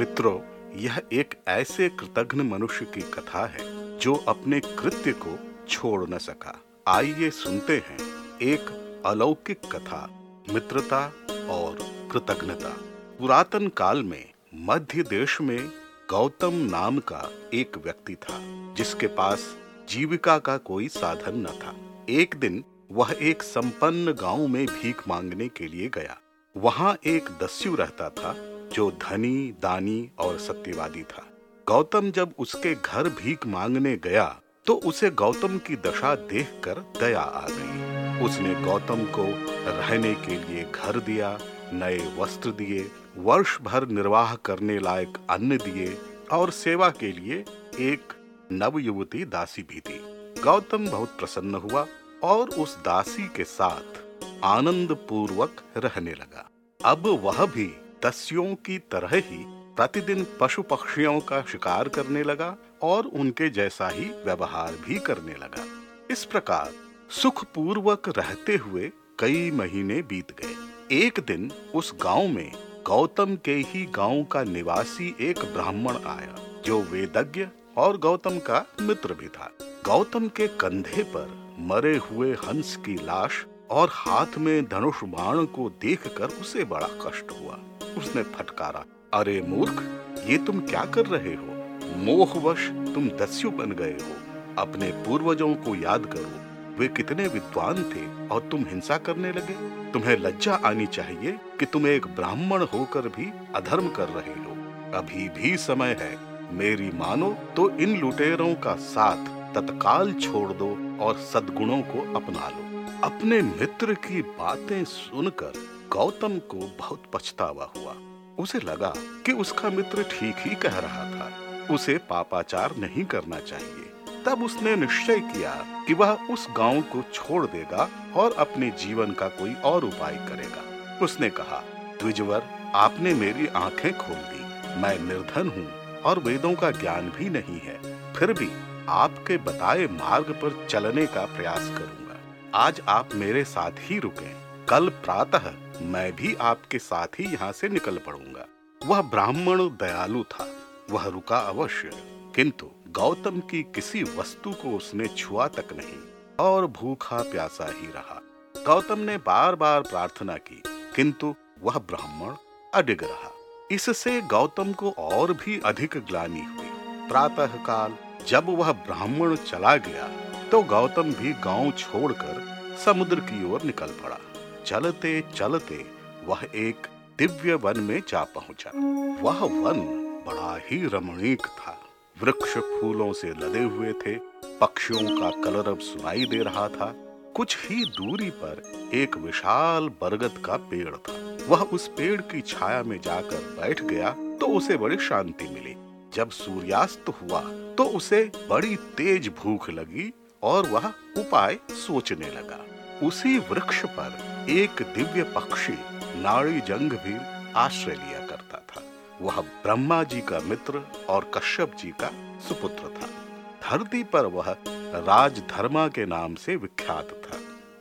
मित्रों, यह एक ऐसे कृतघ्न मनुष्य की कथा है, जो अपने कृत्य को छोड़ न सका। आइए सुनते हैं एक अलौकिक कथा, मित्रता और कृतज्ञता पुरातन काल में मध्य देश में गौतम नाम का एक व्यक्ति था, जिसके पास जीविका का कोई साधन न था। एक दिन वह एक संपन्न गाँव में भीख मांगने के लिए गया। वहाँ एक दस्यु रहता था जो धनी, दानी और सत्यवादी था। गौतम जब उसके घर भीख मांगने गया तो उसे गौतम की दशा देखकर दया आ गई। उसने गौतम को रहने के लिए घर दिया, नए वस्त्र दिए, वर्ष भर निर्वाह करने लायक अन्न दिए और सेवा के लिए एक नव युवती दासी भी दी। गौतम बहुत प्रसन्न हुआ और उस दासी के साथ आनंद पूर्वक रहने लगा। अब वह भी दस्युओं की तरह ही प्रतिदिन पशु पक्षियों का शिकार करने लगा और उनके जैसा ही व्यवहार भी करने लगा। इस प्रकार सुख पूर्वक रहते हुए कई महीने बीत गए। एक दिन उस गाँव में गौतम के ही गाँव का निवासी एक ब्राह्मण आया, जो वेदज्ञ और गौतम का मित्र भी था। गौतम के कंधे पर मरे हुए हंस की लाश और हाथ में धनुष बाण को देखकर उसे बड़ा कष्ट हुआ। उसने फटकारा। अरे मूर्ख, ये तुम क्या कर रहे हो? मोहवश, तुम दस्यु बन गए हो। अपने पूर्वजों को याद करो, वे कितने विद्वान थे और तुम हिंसा करने लगे। तुम्हें लज्जा आनी चाहिए कि तुम एक ब्राह्मण होकर भी अधर्म कर रहे हो। अभी भी समय है। मेरी मानो तो इन लुटेरों का साथ तत्काल छोड़ दो और सद्गुणों को अपना लो। अपने मित्र की बातें सुनकर गौतम को बहुत पछतावा हुआ। उसे लगा कि उसका मित्र ठीक ही कह रहा था। उसे पापाचार नहीं करना चाहिए। तब उसने निश्चय किया कि वह उस गाँव को छोड़ देगा और अपने जीवन का कोई और उपाय करेगा। उसने कहा, द्विजवर, आपने मेरी आँखें खोल दी। मैं निर्धन हूँ और वेदों का ज्ञान भी नहीं है। फिर भी आपके बताए मार्ग पर चलने का प्रयास करूँगा। आज आप मेरे साथ ही रुके। कल प्रातः मैं भी आपके साथ ही यहाँ से निकल पड़ूँगा। वह ब्राह्मण दयालु था, वह रुका अवश्य, किंतु गौतम की किसी वस्तु को उसने छुआ तक नहीं, और भूखा प्यासा ही रहा। गौतम ने बार बार प्रार्थना की, किंतु वह ब्राह्मण अडिग रहा। इससे गौतम को और भी अधिक ग्लानी हुई। प्रातः काल जब वह ब्राह्मण चला गया तो गौतम भी गाँव छोड़कर समुद्र की ओर निकल पड़ा। चलते चलते वह एक दिव्य वन में जा पहुँचा। वह वन बड़ा ही रमणीक था। वृक्ष फूलों से लदे हुए थे। पक्षियों का कलरव सुनाई दे रहा था। कुछ ही दूरी पर एक विशाल बरगद का पेड़ था। वह उस पेड़ की छाया में जाकर बैठ गया तो उसे बड़ी शांति मिली। जब सूर्यास्त हुआ तो उसे बड़ी तेज भूख लगी और वह उपाय सोचने लगा। उसी वृक्ष पर एक दिव्य पक्षी नाड़ी जंग भी आश्रय लिया करता था। वह ब्रह्मा जी का मित्र और कश्यप जी का सुपुत्र था। धरती पर वह राजधर्मा के नाम से विख्यात था।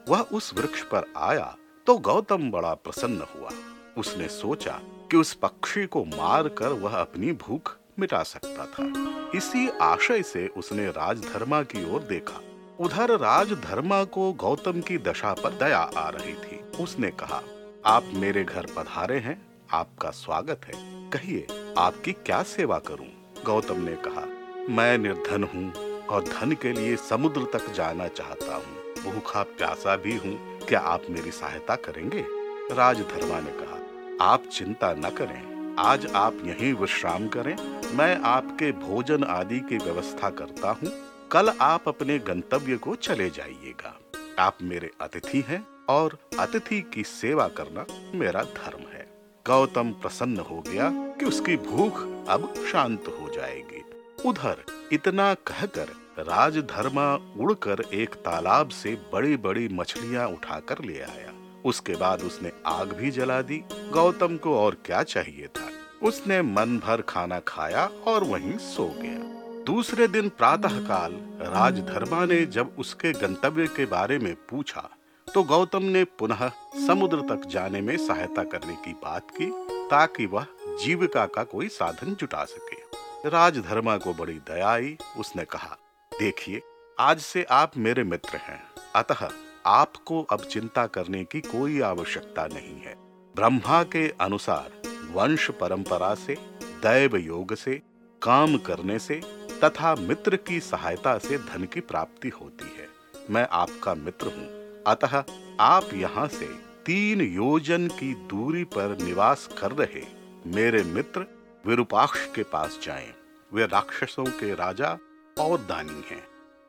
वह उस वृक्ष पर आया तो गौतम बड़ा प्रसन्न हुआ। उसने सोचा कि उस पक्षी को मारकर वह अपनी भूख मिटा सकता था। इसी आशय से उसने राजधर्मा की ओर देखा। उधर राजधर्मा को गौतम की दशा पर दया आ रही थी। उसने कहा, आप मेरे घर पधारे हैं, आपका स्वागत है। कहिए, आपकी क्या सेवा करूँ? गौतम ने कहा, मैं निर्धन हूँ और धन के लिए समुद्र तक जाना चाहता हूँ। भूखा प्यासा भी हूँ। क्या आप मेरी सहायता करेंगे? राजधर्मा ने कहा, आप चिंता न करें। आज आप यहीं विश्राम करें। मैं आपके भोजन आदि की व्यवस्था करता हूँ। कल आप अपने गंतव्य को चले जाइएगा। आप मेरे अतिथि हैं और अतिथि की सेवा करना मेरा धर्म है। गौतम प्रसन्न हो गया कि उसकी भूख अब शांत हो जाएगी। उधर इतना कहकर राजधर्मा उड़कर एक तालाब से बड़ी बड़ी मछलियाँ उठाकर ले आया। उसके बाद उसने आग भी जला दी। गौतम को और क्या चाहिए था? उसने मन भर खाना खाया और वहीं सो गया। दूसरे दिन प्रातः काल राजधर्मा ने जब उसके गंतव्य के बारे में पूछा तो गौतम ने पुनः समुद्र तक जाने में सहायता करने की बात की, ताकि वह जीविका का कोई साधन जुटा सके। राजधर्मा को बड़ी दया आई। उसने कहा, देखिए, आज से आप मेरे मित्र हैं। अतः आपको अब चिंता करने की कोई आवश्यकता नहीं है। ब्रह्मा के अनुसार वंश परंपरा से, दैव योग से, काम करने से तथा मित्र की सहायता से धन की प्राप्ति होती है। मैं आपका मित्र हूँ। अतः आप यहाँ से तीन योजन की दूरी पर निवास कर रहे मेरे मित्र विरूपाक्ष के पास जाएँ। वे राक्षसों के राजा और दानी हैं।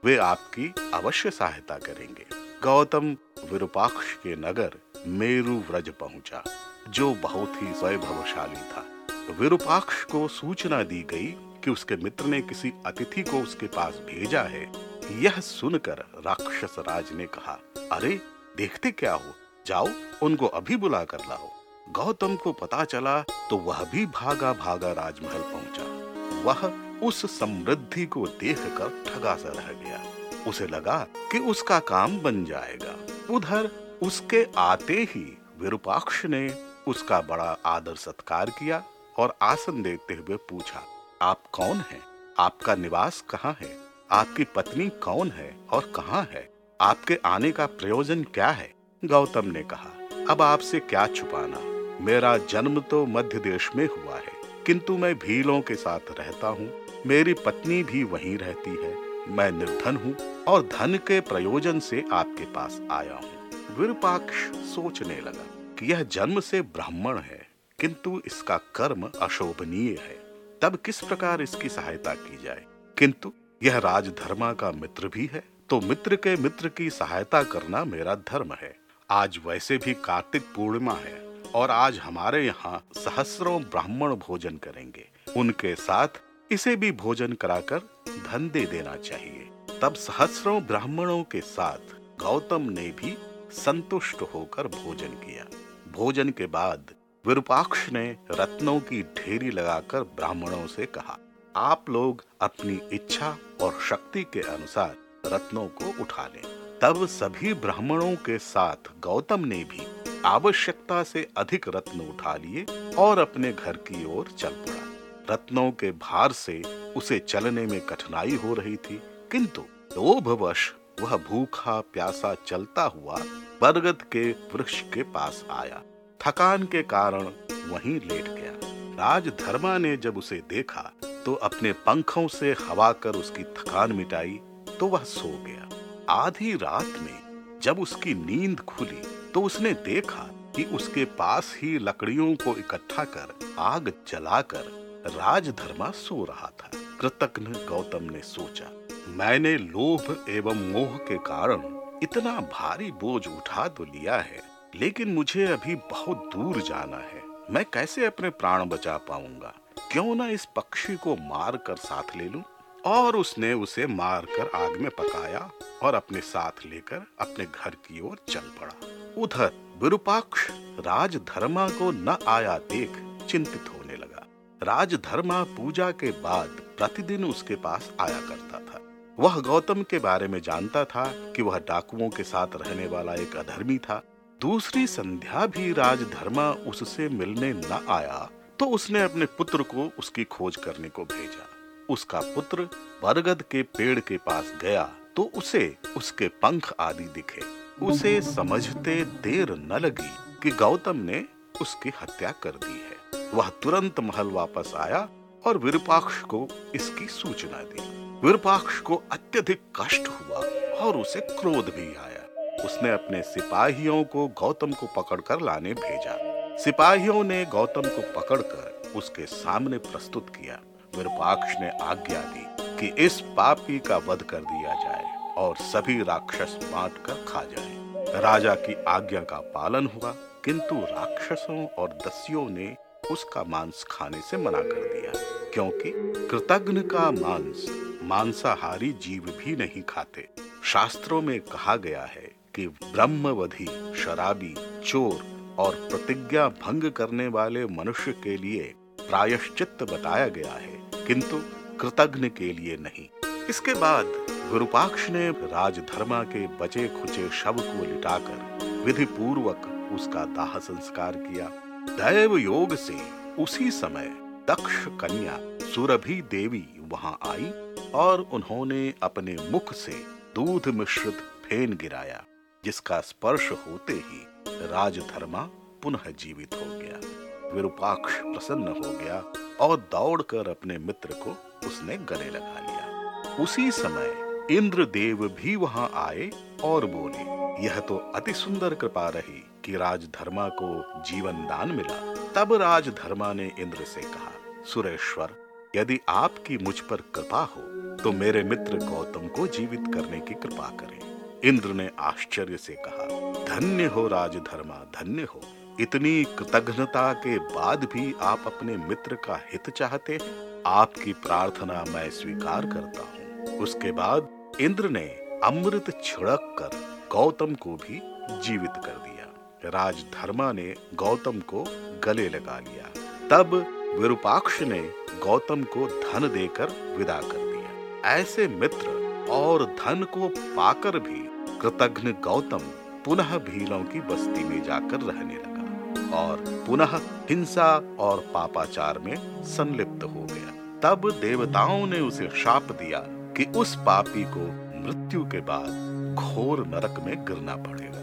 वे आपकी अवश्य सहायता करेंगे। गौतम विरूपाक्ष के नगर मेरु व्रज पहुँचा, जो बहुत ही वैभवशाली था। विरूपाक्ष को सूचना दी गई कि उसके मित्र ने किसी अतिथि को उसके पास भेजा है। यह सुनकर राक्षस राज ने कहा, अरे, देखते क्या हो? जाओ, उनको अभी बुला कर लाओ। गौतम को पता चला तो वह भी भागा भागा राजमहल पहुँचा। वह उस समृद्धि को देखकर ठगा सा रह गया। उसे लगा कि उसका काम बन जाएगा। उधर उसके आते ही विरूपाक्ष ने उसका बड़ा आदर सत्कार किया और आसन देते हुए पूछा आप कौन हैं? आपका निवास कहाँ है? आपकी पत्नी कौन है और कहाँ है? आपके आने का प्रयोजन क्या है? गौतम ने कहा, अब आपसे क्या छुपाना? मेरा जन्म तो मध्य देश में हुआ है, किंतु मैं भीलों के साथ रहता हूँ। मेरी पत्नी भी वहीं रहती है। मैं निर्धन हूँ और धन के प्रयोजन से आपके पास आया हूँ। विरूपाक्ष सोचने लगा कि यह जन्म से ब्राह्मण है, किंतु इसका कर्म अशोभनीय है। तब किस प्रकार इसकी सहायता की जाए? किंतु यह राजधर्मा का मित्र भी है तो मित्र के मित्र की सहायता करना मेरा धर्म है। आज वैसे भी कार्तिक पूर्णिमा है, और आज हमारे यहाँ सहस्रों ब्राह्मण भोजन करेंगे। उनके साथ इसे भी भोजन कराकर धन दे देना चाहिए। तब सहस्रों ब्राह्मणों के साथ गौतम ने भी संतुष्ट होकर भोजन किया। भोजन के बाद विरूपाक्ष ने रत्नों की ढेरी लगाकर ब्राह्मणों से कहा, आप लोग अपनी इच्छा और शक्ति के अनुसार रत्नों को उठा लें। तब सभी ब्राह्मणों के साथ गौतम ने भी आवश्यकता से अधिक रत्न उठा लिए और अपने घर की ओर चल पड़ा। रत्नों के भार से उसे चलने में कठिनाई हो रही थी, किंतु लोभवश वह भूखा प्यासा चलता हुआ बरगद के वृक्ष के पास आया। थकान के कारण वहीं लेट गया। राजधर्मा ने जब उसे देखा तो अपने पंखों से हवा कर उसकी थकान मिटाई तो वह सो गया। आधी रात में जब उसकी नींद खुली तो उसने देखा कि उसके पास ही लकड़ियों को इकट्ठा कर आग जलाकर राजधर्मा सो रहा था। कृतज्ञ गौतम ने सोचा, मैंने लोभ एवं मोह के कारण इतना भारी बोझ उठा तो लिया है लेकिन मुझे अभी बहुत दूर जाना है। मैं कैसे अपने प्राण बचा पाऊँगा? क्यों ना इस पक्षी को मार कर साथ ले लूँ? और उसने उसे मार कर आग में पकाया और अपने साथ लेकर अपने घर की ओर चल पड़ा। उधर विरूपाक्ष राजधर्मा को न आया देख चिंतित होने लगा। राजधर्मा पूजा के बाद प्रतिदिन उसके पास आया करता था। वह गौतम के बारे में जानता था कि वह डाकुओं के साथ रहने वाला एक अधर्मी था। दूसरी संध्या भी राजधर्मा उससे मिलने न आया तो उसने अपने पुत्र को उसकी खोज करने को भेजा। उसका पुत्र बरगद के पेड़ के पास गया तो उसे उसके पंख आदि दिखे। उसे समझते देर न लगी कि गौतम ने उसकी हत्या कर दी है। वह तुरंत महल वापस आया और विरूपाक्ष को इसकी सूचना दी। विरूपाक्ष को अत्यधिक कष्ट हुआ और उसे क्रोध भी आया। उसने अपने सिपाहियों को गौतम को पकड़कर लाने भेजा। सिपाहियों ने गौतम को पकड़कर उसके सामने प्रस्तुत किया। विरूपाक्ष ने आज्ञा दी कि इस पापी का वध कर दिया जाए और सभी राक्षस बांट कर खा जाए। राजा की आज्ञा का पालन हुआ, किंतु राक्षसों और दस्युओं ने उसका मांस खाने से मना कर दिया, क्योंकि कृतज्ञ का मांस, मांसाहारी जीव भी नहीं खाते। शास्त्रों में कहा गया है कि ब्रह्मवधि, शराबी, चोर और प्रतिज्ञा भंग करने वाले मनुष्य के लिए प्रायश्चित बताया गया है, किंतु कृतज्ञ के लिए नहीं। इसके बाद गुरुपाक्ष ने राजधर्मा के बचे खुचे शव को लिटाकर विधि पूर्वक उसका दाह संस्कार किया। दैव योग से उसी समय दक्ष कन्या सुरभि देवी वहाँ आई और उन्होंने अपने मुख से दूध मिश्रित फेन गिराया। जिसका स्पर्श होते ही राजधर्मा पुनः जीवित हो गया। विरूपाक्ष प्रसन्न हो गया और दौड़कर अपने मित्र को उसने गले लगा लिया। उसी समय इंद्रदेव भी वहाँ आए और बोले, यह तो अति सुंदर कृपा रही कि राजधर्मा को जीवन दान मिला। तब राजधर्मा ने इंद्र से कहा, सुरेश्वर, यदि आपकी मुझ पर कृपा हो तो मेरे मित्र गौतम को जीवित करने की कृपा करें। इंद्र ने आश्चर्य से कहा, धन्य हो राजधर्मा, धन्य हो। इतनी कृतज्ञता के बाद भी आप अपने मित्र का हित चाहते, आपकी प्रार्थना मैं स्वीकार करता हूँ। उसके बाद इंद्र ने अमृत छिड़क कर गौतम को भी जीवित कर दिया। राजधर्मा ने गौतम को गले लगा लिया। तब विरूपाक्ष ने गौतम को धन देकर विदा कर दिया। ऐसे मित्र और धन को पाकर भी कृतघ्न गौतम पुनः भीलों की बस्ती में जाकर रहने लगा और पुनः हिंसा और पापाचार में संलिप्त हो गया। तब देवताओं ने उसे शाप दिया कि उस पापी को मृत्यु के बाद घोर नरक में गिरना पड़ेगा।